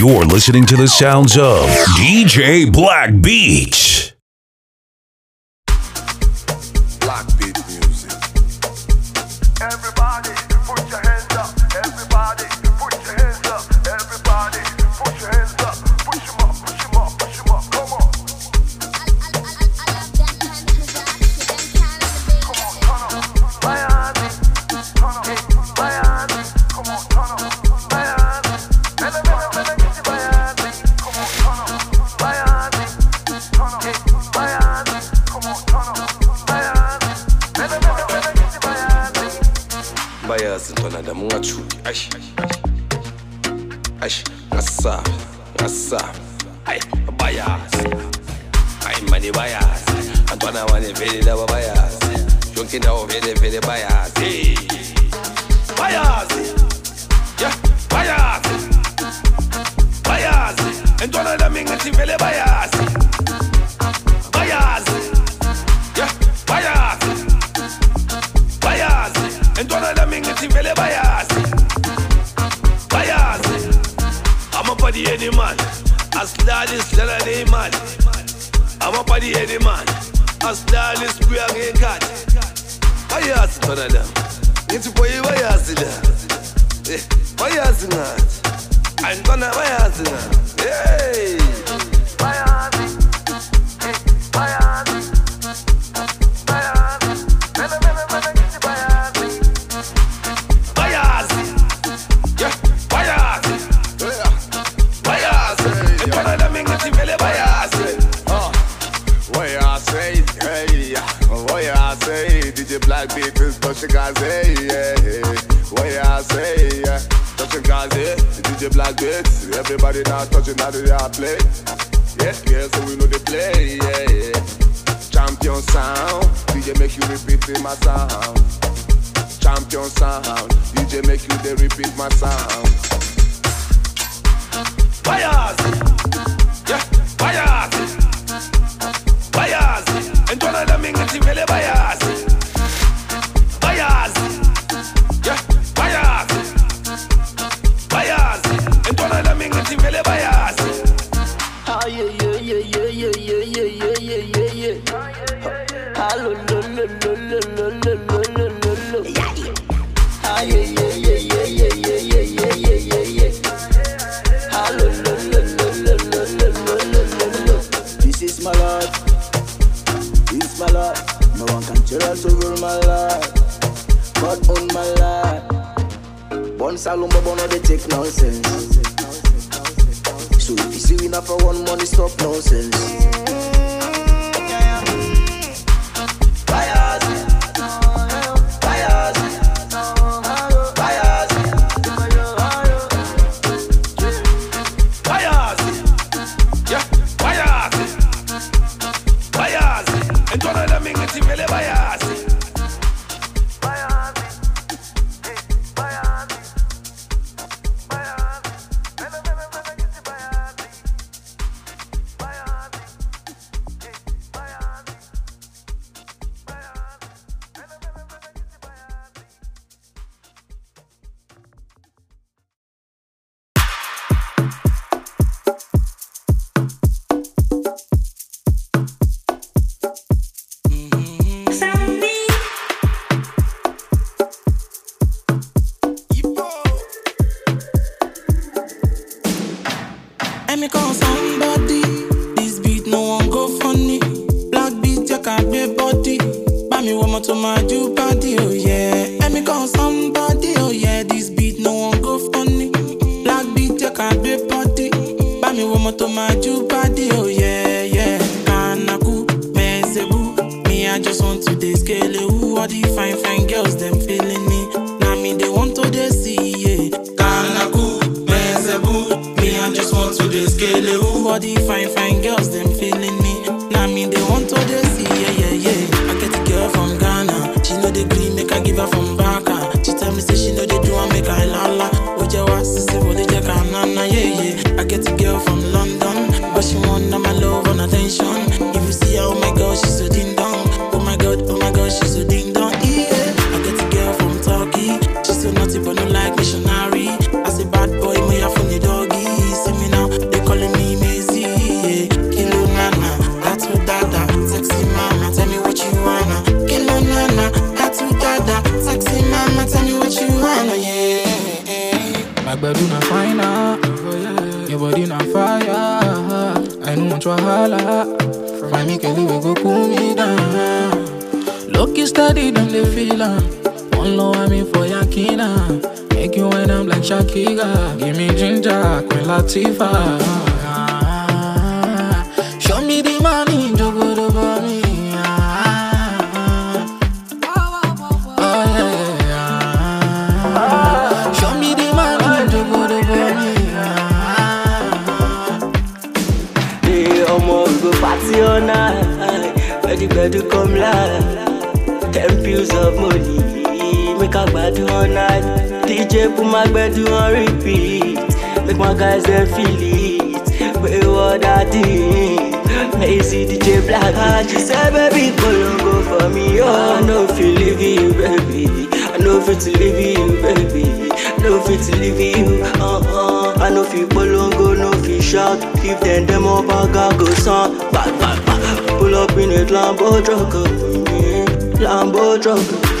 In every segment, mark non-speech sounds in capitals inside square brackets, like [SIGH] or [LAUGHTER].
You're listening to the sounds of DJ Black Beat. na da mun acu ash ash nasa nasa ai baya ai mani baya antwana mani fere da baya jonki da o fere fere baya ti baya ya baya baya antwana da min acu fere baya tell you bias. Bias. I'm up on the any man. As loud as tell man. I'm up on the any man. As loud as we are in God. Bias, Canada. It's for you, bias. Eh, bias, not. I'm gonna bias. Hey. Touch Gazi, yeah. What you say, yeah. Touch Gazi, DJ Black Gates. Everybody now touching out of their play. Yeah, yeah, so we know they play, yeah, yeah. Champion sound, DJ make you repeat my sound. Champion sound, DJ make you they repeat my sound. Pele vaya. gele little body fine fine girls them fly. She said, baby, pull Colombo for me. Oh, I know if you leave you, baby. I know if it's leave you, baby. I know if it's leave you. Uh-uh. I know if you go no if you shout. Give them them up, I got go song. Pull up in it, Lambo truck. Lambo truck.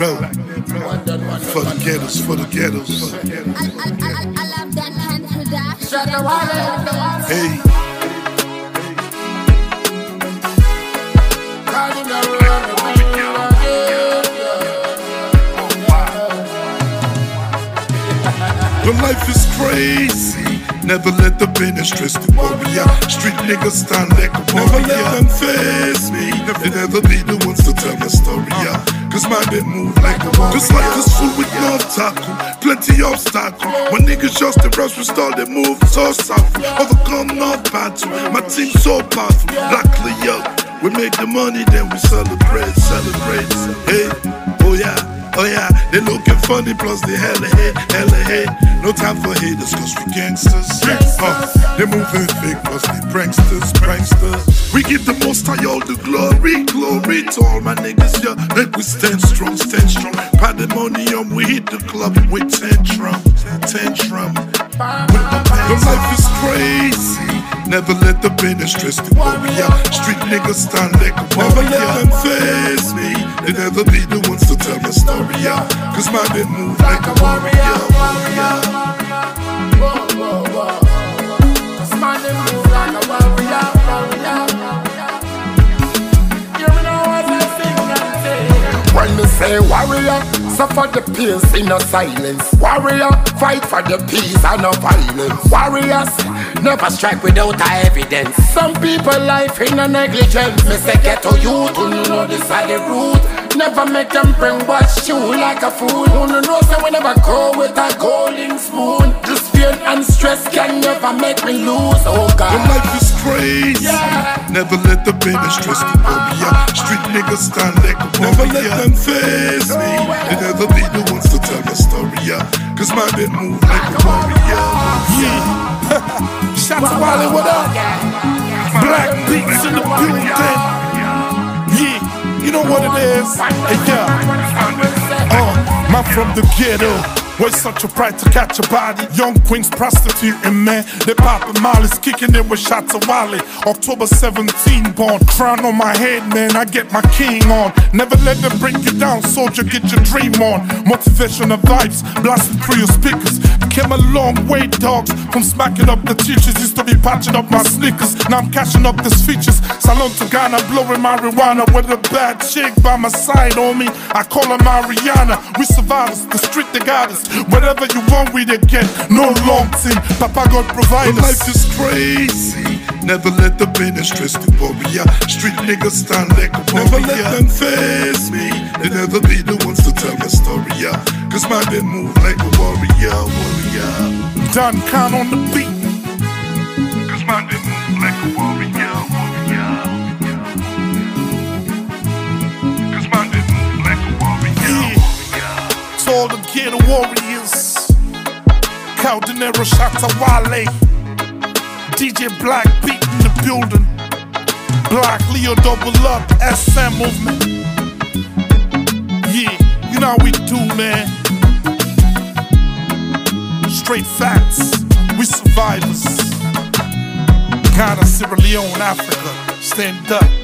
flow. For the ghettos, for the ghettos. Hey. When life is crazy Never let the business stress the warrior. Street niggas stand like a warrior. Never let them face me. Never, never be the ones to tell my story. Yeah. Cause my bit move like a warrior. Cause life is full with no obstacle, plenty obstacles When niggas just the rush, we start they move so soft. Overcome no battle. My team so powerful, luckily up. We make the money, then we celebrate, celebrate. Hey, oh yeah. Oh yeah, they looking funny plus they hella hate, hella hate. No time for haters cause we gangsters. Uh, they moving fake plus they pranksters, pranksters. We give the most high all the glory, glory to all my niggas, yeah. Make we stand strong, stand strong. Pandemonium, we hit the club with tantrum, tantrum. The life is crazy. Never let the business stress the warrior. Street niggas stand like a warrior. Never let them face me. They never be the ones to tell my story, yeah. Cause my men move like a warrior, warrior. Whoa, whoa, whoa. This man them move like a warrior, warrior. Hear me now as I sing and say. When me say warrior, suffer the pains in no silence. Warrior, fight for the peace and no violence. Warriors, never strike without evidence. Some people life in a negligence. Me say get to you to know this are the root. Never make them bring watch you like a fool. Who no know say we never go with a golden spoon. This pain and stress can never make me lose. Oh God. life is crazy. Never let the business stress the warrior. Street niggas stand like a Never let them face me. They never be the ones to tell your story, yeah. Cause my men move like a warrior. Yeah. [LAUGHS] To Wally, what up? Black beats in the building. Yeah, you know what it is. Yeah. Uh, man from the ghetto. Where's such a pride to catch a body? Young queens prostituting, man. They popping mollies, kicking it with shots of Wally. October 17 born. Crown on my head, man. I get my king on. Never let them bring you down, soldier. Get your dream on. Motivational vibes blasting through your speakers. Came a long way, dogs. From smacking up the teachers, used to be patching up my sneakers. Now I'm cashing up these features. Salon to Ghana, blowing my marijuana with a bad chick by my side, homie. I call her Mariana. We survivors, the street they got us. Whatever you want, we they get. No long thing. Papa God provide us. life is crazy. Never let the business stress the warrior. Street niggas stand like a warrior. Never let them face me. They never be the ones to tell my story, yeah. Cause my men move like a warrior, warrior. Don Khan on the beat. Cause my men move like a warrior, warrior. Cause my move like a warrior, warrior. To all the ghetto warriors. Caldenero Shatta Wale. DJ Black Beat in the building. Black Leo double up. SM movement. Yeah, you know how we do, man. Straight facts. We survivors. Ghana, Sierra Leone, Africa. Stand up.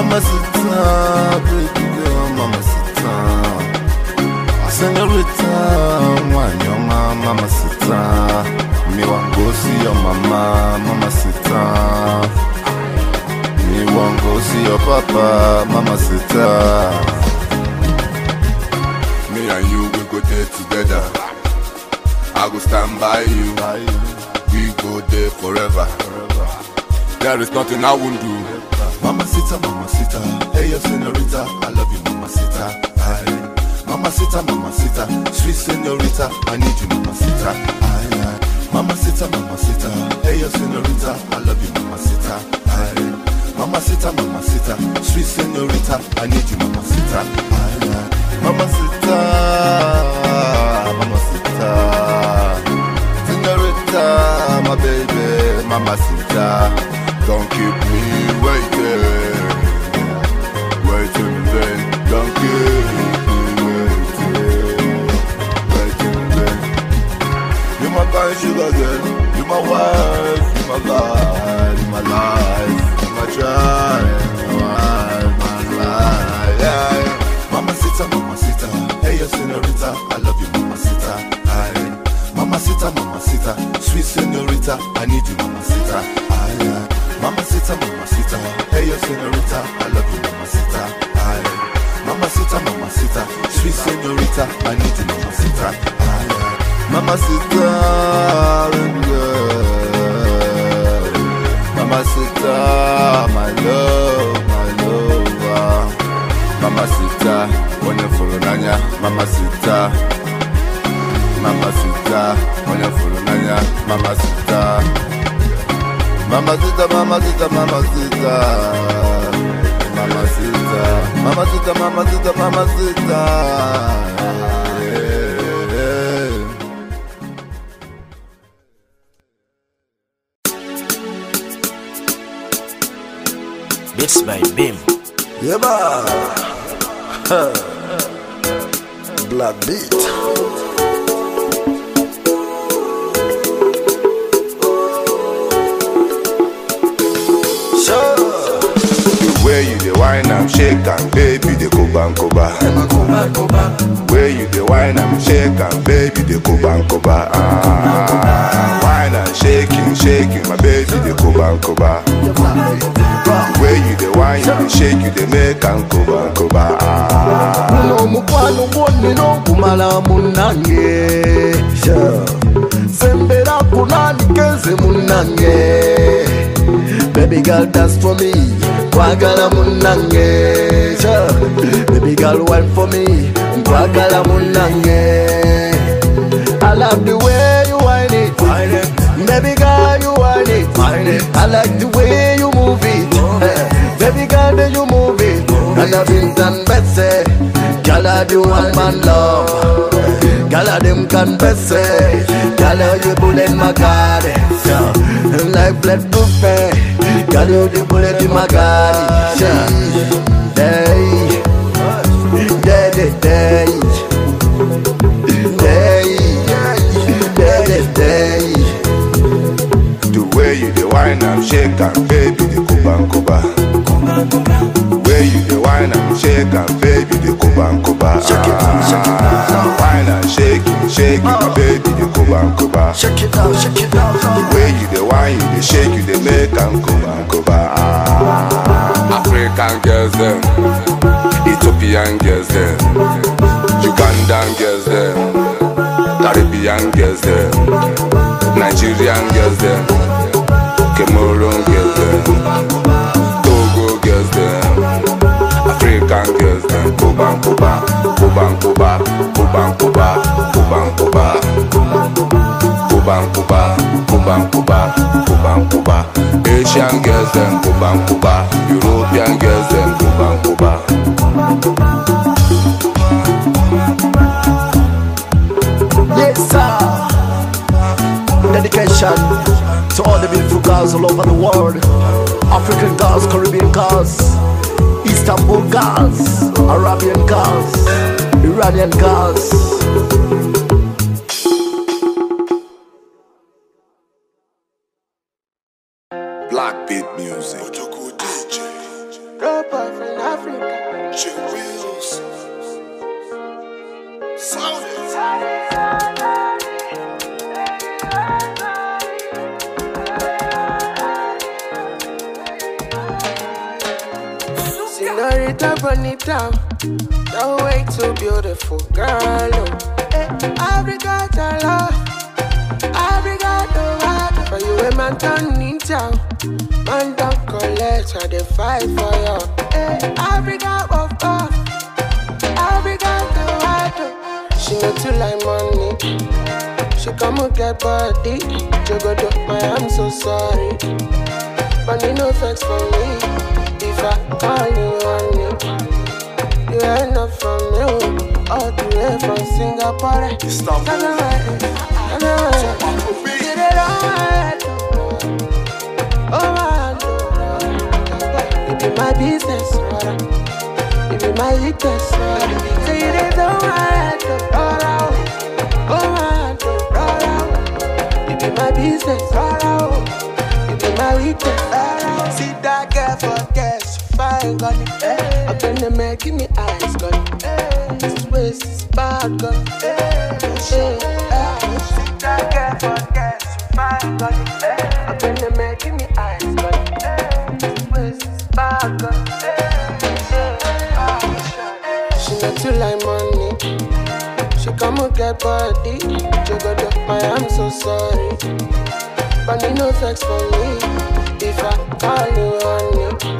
Aye. Mamacita, baby girl, mamacita. Senorita, wanyoma, mamacita. Me want go see your mama, mamacita. Me want go see your papa, mamacita. Me and you, we go there together. I go stand by you. We go there forever. There is nothing I won't do. Mamacita, mamacita, hey yo senorita, I love you mamacita. Aye. Mamacita, mamacita, sweet senorita, I need you mamacita. Aye, aye. Mamacita, mamacita, hey yo senorita, I love you mamacita. Aye. Mamacita, mamacita, sweet senorita, I need you mamacita. Aye, aye. Mamacita, mamacita, senorita, my baby, mamacita. Don't keep me waiting, waiting in vain. Don't keep me waiting, waiting in vain. You my kind sugar girl, you my wife, you my life, you my life, you my child, my wife, my life. Yeah, yeah. Mamacita, mamacita, hey yo senorita, I love you mamacita. Aye. Mama Mamacita, mamacita, sweet senorita, I need you, mamacita. Ay, senorita, I love you, mamacita. Ay, mamacita, mamacita, sweet senorita, I need you, mamacita. Ay, ay. Mamacita, girl. Mamacita, my love, my love. ah. Mamacita, furu n'anya, mamacita. Mamacita, furu n'anya, mamacita. Mamacita, mamacita, mamacita. Mamacita, mamacita, mamacita, mamacita. Yeah. Beats [LAUGHS] by Bim. Yeah. Huh. Black beat. The way you the wine and shake and baby the koba and koba. Where you the wine and shake and baby the koba and koba. Ah, wine and shaking, shaking my baby the koba and koba. Where you the wine, you the shake, you the make and koba and koba. Ah. Muno mukwano gwonnina okumala munnange sembera kunaanikenze munnange Baby girl dance for me. Kwagala munnange Baby girl wine for me. Kwagala munnange I love the way you whine it. Baby girl you whine it. I like the way you move it. Baby girl then you move it. And I've been done better Girl I do one man love. Girl I them can better eh. Girl you bullet my god eh. Like blood buffet Girl you the bullet in my god Hey. Day day day Day Day day The way you the wine and shake and baby the koba and koba. Where you wine and shake and baby the koba and koba. Shake it, shake it, wine and shake it, shake it, my baby the koba and koba. Shake it out, shake it out The way you the wine, you the shake, you the make and koba and koba. Ah. African girls them, Ethiopian girls them, Ugandan girls them, Caribbean girls them, Nigerian girls them, Cameroon girls them, Koba, Koba and Koba. Koba and Koba, Koba and Koba, Koba and Koba. Asian girls them and Koba, European girls them and Koba. Yes, sir. Dedication to all the beautiful girls all over the world. African girls, Caribbean girls, Istanbul girls, Arabian girls, Iranian girls. Bonita, no way too beautiful, girl. Oh. Eh, Africa, your love. The water. For you, a man turn ninja. Man, don't collect, I dey fight for you. Eh, Africa, of God. Africa, the water. She no too like money. She come and get body. Jogodo, my I'm so sorry. Money no know, for me. If I call you honey, you ain't not from me. All the way from Singapore. Istanbul. You did all I had to do. Oh, I do. It be my business, brother. It be my weakness, brother. Say you did all I had to brother. Oh, I do, brother. It be my business, brother. It be my weakness, brother. See that girl for fine gun. Up in the man, give me eyes gun. This waist is bad gun. See that get for get fine, got it. Eh. I've been the man, give me eyes, got it. Eh. This place is bad, got it. Eh. She not too like money. She come and get body. Jogodo, I am so sorry. But no sex for me. If I call you on honey,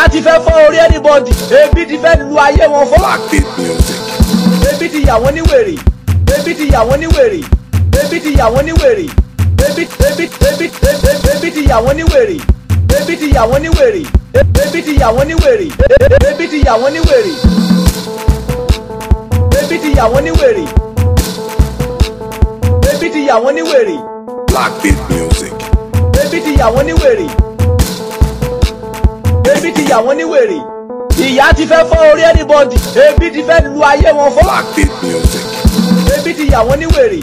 ìyá ti fẹ́ fọ́ orí anybody ebi ti fẹ́ lu ayé wọn fọ́. Ebi ti yà wọ́n ní wèrè ebi ti yà wọ́n ní wèrè ebi ti yà wọ́n ní wèrè ebi ebi ebi ebi ebi ti yà wọ́n ní wèrè ebi ti yà wọ́n ní wèrè ebi ti yà wọ́n ní wèrè ebi ti yà wọ́n ní wèrè ebi ti yà wọ́n ní wèrè ebi ti yà wọ́n ní wèrè Black Beat music. ebi ti yà wọ́n ní wèrè ebi ti yà wọ́n ní wèrè ìyá ti fẹ́ fọ́ orí anybody ebi ti fẹ́ lu ayé wọn fọ́. Black Beat music. ebi ti yà wọ́n ní wèrè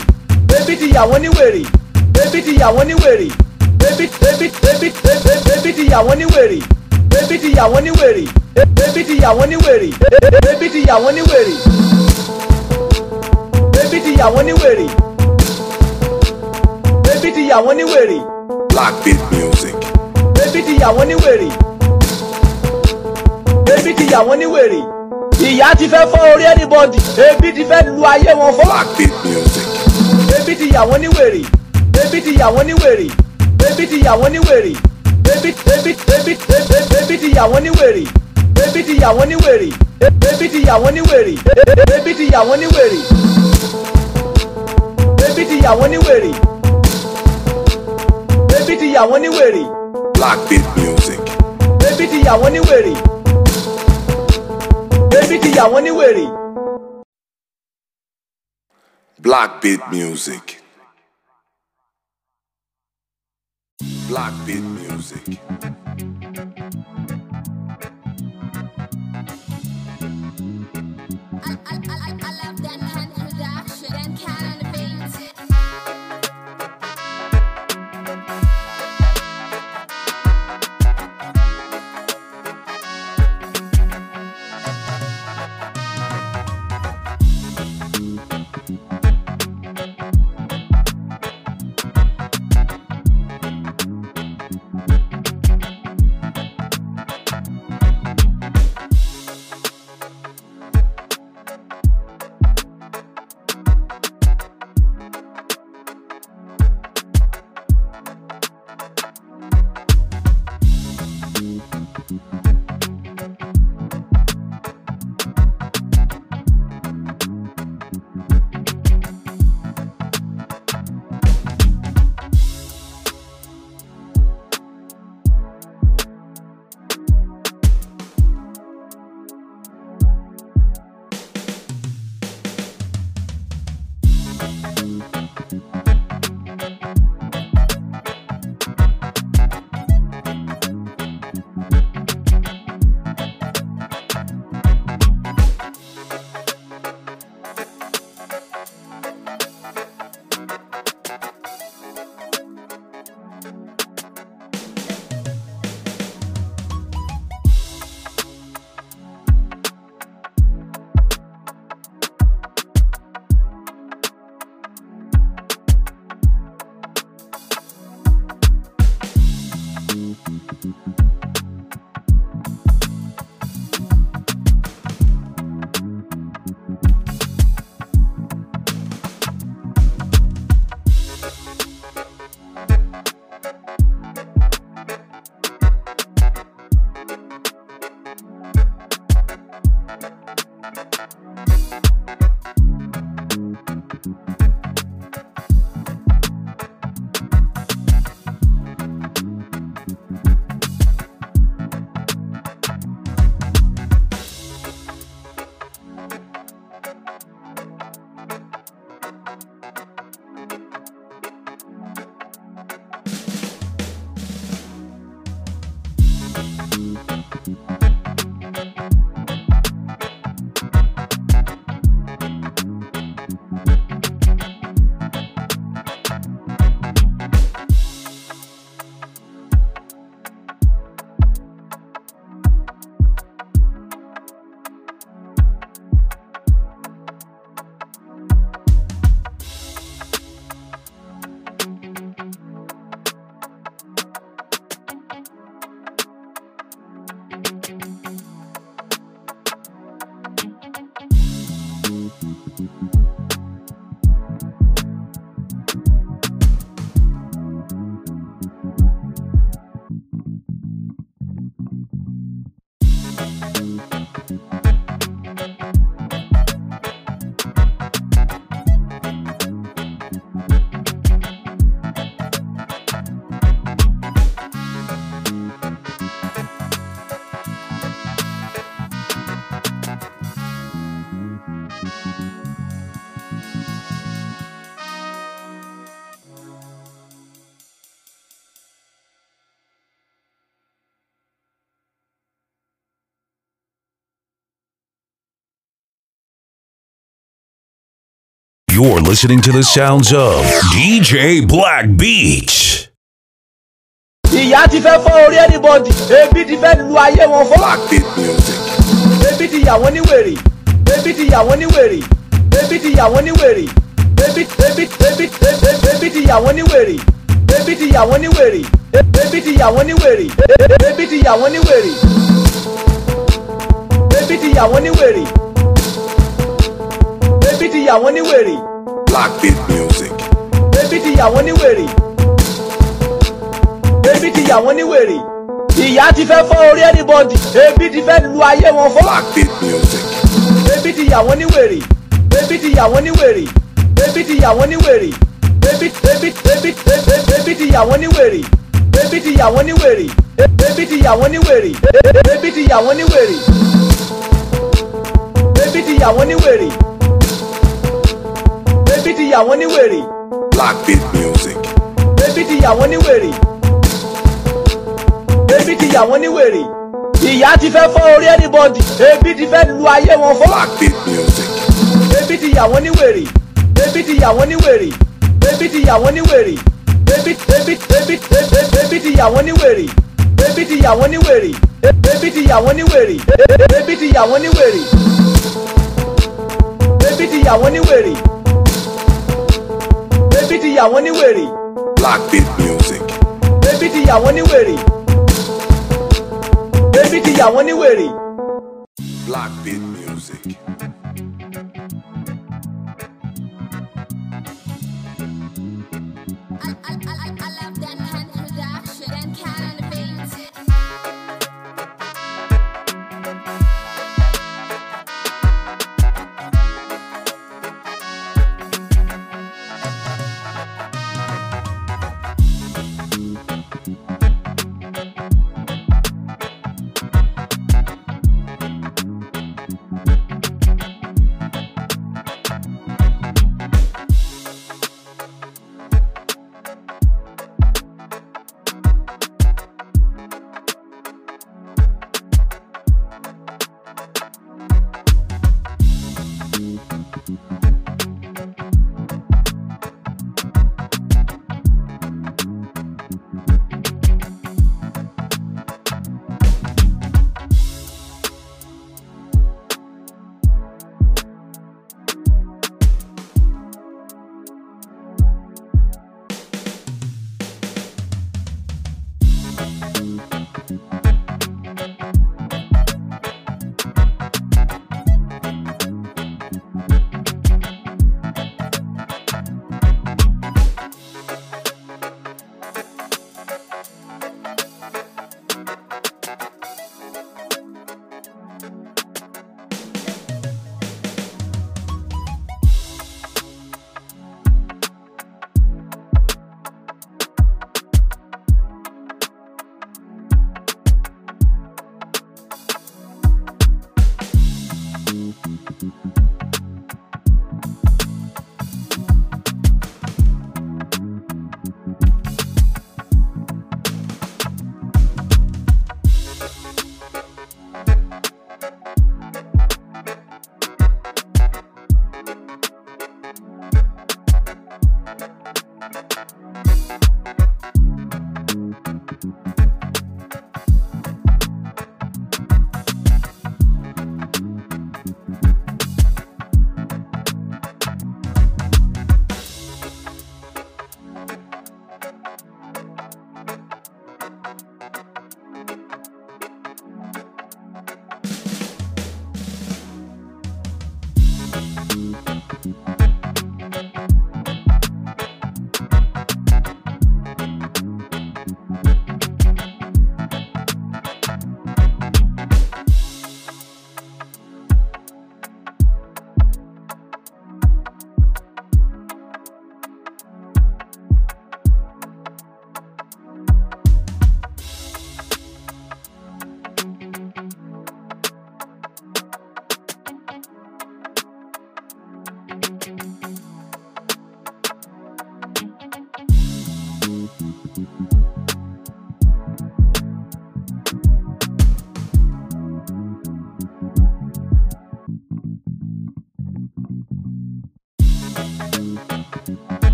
ebi ti yà wọ́n ní wèrè ebi ti yà wọ́n ní wèrè ebi ebi ebi ebi ti yà wọ́n ní wèrè ebi ti yà wọ́n ní wèrè ebi ti yà wọ́n ní wèrè ebi ti yà wọ́n ní wèrè ebi ti yà wọ́n ní wèrè ebi ti yà wọ́n ní wèrè Black Beat music. ebi ti yà wọ́n ní wèrè ebi ti yà wọ́n ní wèrè ìyá ti fẹ́ fọ́ orí anybody ebi ti fẹ́ lu ayé wọn fọ́. Black Beat music. ebi ti yà wọ́n ní wèrè ebi ti yà wọ́n ní wèrè ebi ti yà wọ́n ní wèrè ebi ebi ebi ebi ti yà wọ́n ní wèrè ebi ti yà wọ́n ní wèrè ebi ti yà wọ́n ní wèrè ebi ti yà wọ́n ní wèrè ebi ti yà wọ́n ní wèrè ebi ti yà wọ́n ní wèrè Black Beat music. ebi ti yà wọ́n ní wèrè ebi ti yà wọ́n ní wèrè. Black Beat music. Black Beat music. You're listening to the sounds of DJ Black Beat. ìyá ti fẹ́ fọ́ orí anybody ebi ti fẹ́ lu ayé wọn fọ́. ebi ti yà wọ́n ní wèrè ebi ti yà wọ́n ní wèrè ebi ti yà wọ́n ní wèrè ebi ebi ebi ebi ebi ti yà wọ́n ní wèrè ebi ti yà wọ́n ní wèrè ebi ti yà wọ́n ní wèrè ebi ti yà wọ́n ní wèrè ebi ti yà wọ́n ní wèrè ebi ti yà wọ́n ní wèrè Black Beat Music. ebi ti yà wọ́n ní wèrè ebi ti yà wọ́n ní wèrè ìyá ti fẹ́ fọ́ orí anybody ebi ti fẹ́ lu ayé wọn fọ́. Black Beat Music. ebi ti yà wọ́n ní wèrè ebi ti yà wọ́n ní wèrè ebi ti yà wọ́n ní wèrè ebi ebi ebi ebi ti yà wọ́n ní wèrè ebi ti yà wọ́n ní wèrè ebi ti yà wọ́n ní wèrè ebi ti yà wọ́n ní wèrè ebi ti yà wọ́n ní wèrè ebi ti yà wọ́n ní wèrè Black Beat Music. ebi ti yà wọ́n ní wèrè ebi ti yà wọ́n ní wèrè ìyá ti fẹ́ fọ́ orí anybody ebi ti fẹ́ lu ayé wọn fọ́. Black Beat Music. ebi ti yà wọ́n ní wèrè ebi ti yà wọ́n ní wèrè ebi ti yà wọ́n ní wèrè ebi ebi ebi ebi ti yà wọ́n ní wèrè ebi ti yà wọ́n ní wèrè ebi ti yà wọ́n ní wèrè ebi ti yà wọ́n ní wèrè ebi ti yà wọ́n ní wèrè ebi ti yà wọ́n ní wèrè Black Beat Music. ebi ti yà wọ́n ní wèrè ebi ti yà wọ́n ní wèrè. Black Beat Music.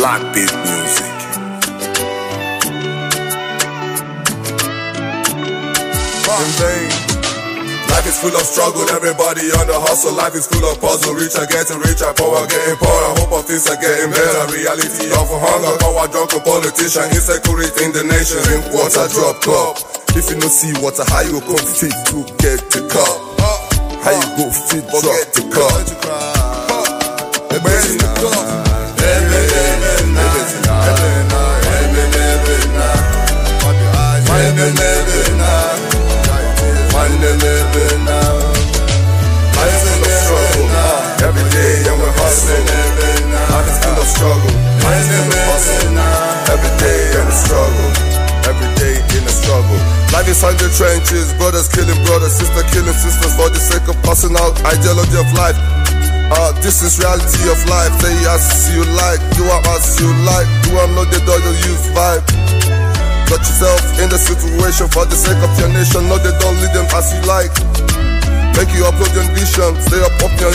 Black Beat Music. Life is full of struggle, everybody on the hustle. Life is full of puzzle. Rich are getting richer, poor getting poorer. Hope of things are getting better. Reality of hunger, power drunk politician, insecurity in the nation. Drink water, drop cup. If you no see water, how you go fit to get the cup? How you go fit drop the cup? Every day and we're hustling. Life is full of struggle. Is full of hustle. Every day and a struggle. Every day in a struggle. Life is hundred trenches, brothers killing brothers, sister killing sisters for the sake of passing out ideology of life. Uh, this is reality of life. Say as you like, do as you like. Do I'm not the dog you vibe. Got yourself in the situation for the sake of your nation. No, they don't lead them as you like. Make you upload your vision, stay up up your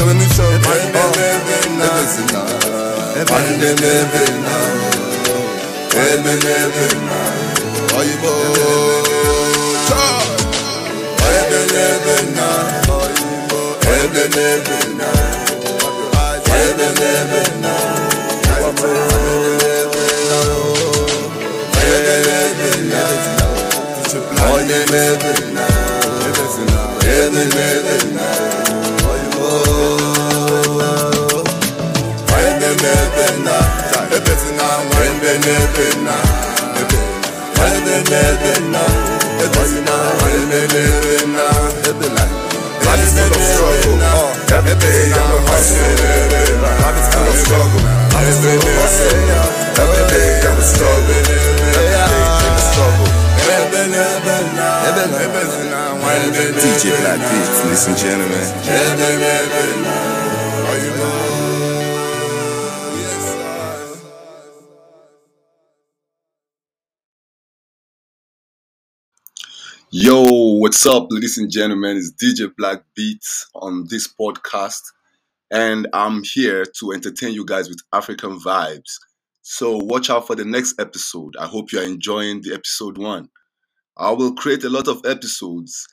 Life is full of struggle. Uh, every day I'm a struggle. Every day I'm a struggle. DJ Black Beats, ladies and gentlemen. Yo, what's up, ladies and gentlemen? It's DJ Black Beats on this podcast, and I'm here to entertain you guys with African vibes. So, watch out for the next episode. I hope you are enjoying the episode one. I will create a lot of episodes,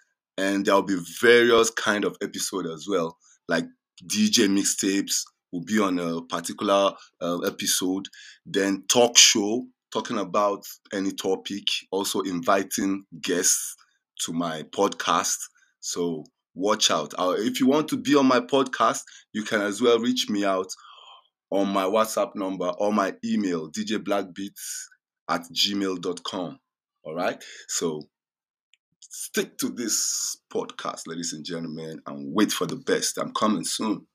and there'll be various kind of episode as well, like DJ mixtapes will be on a particular uh, episode, then talk show talking about any topic, also inviting guests to my podcast. So watch out. Uh, if you want to be on my podcast, you can as well reach me out on my WhatsApp number or my email, djblackbeats at gmail.com. All right. So stick to this podcast, ladies and gentlemen, and wait for the best. I'm coming soon.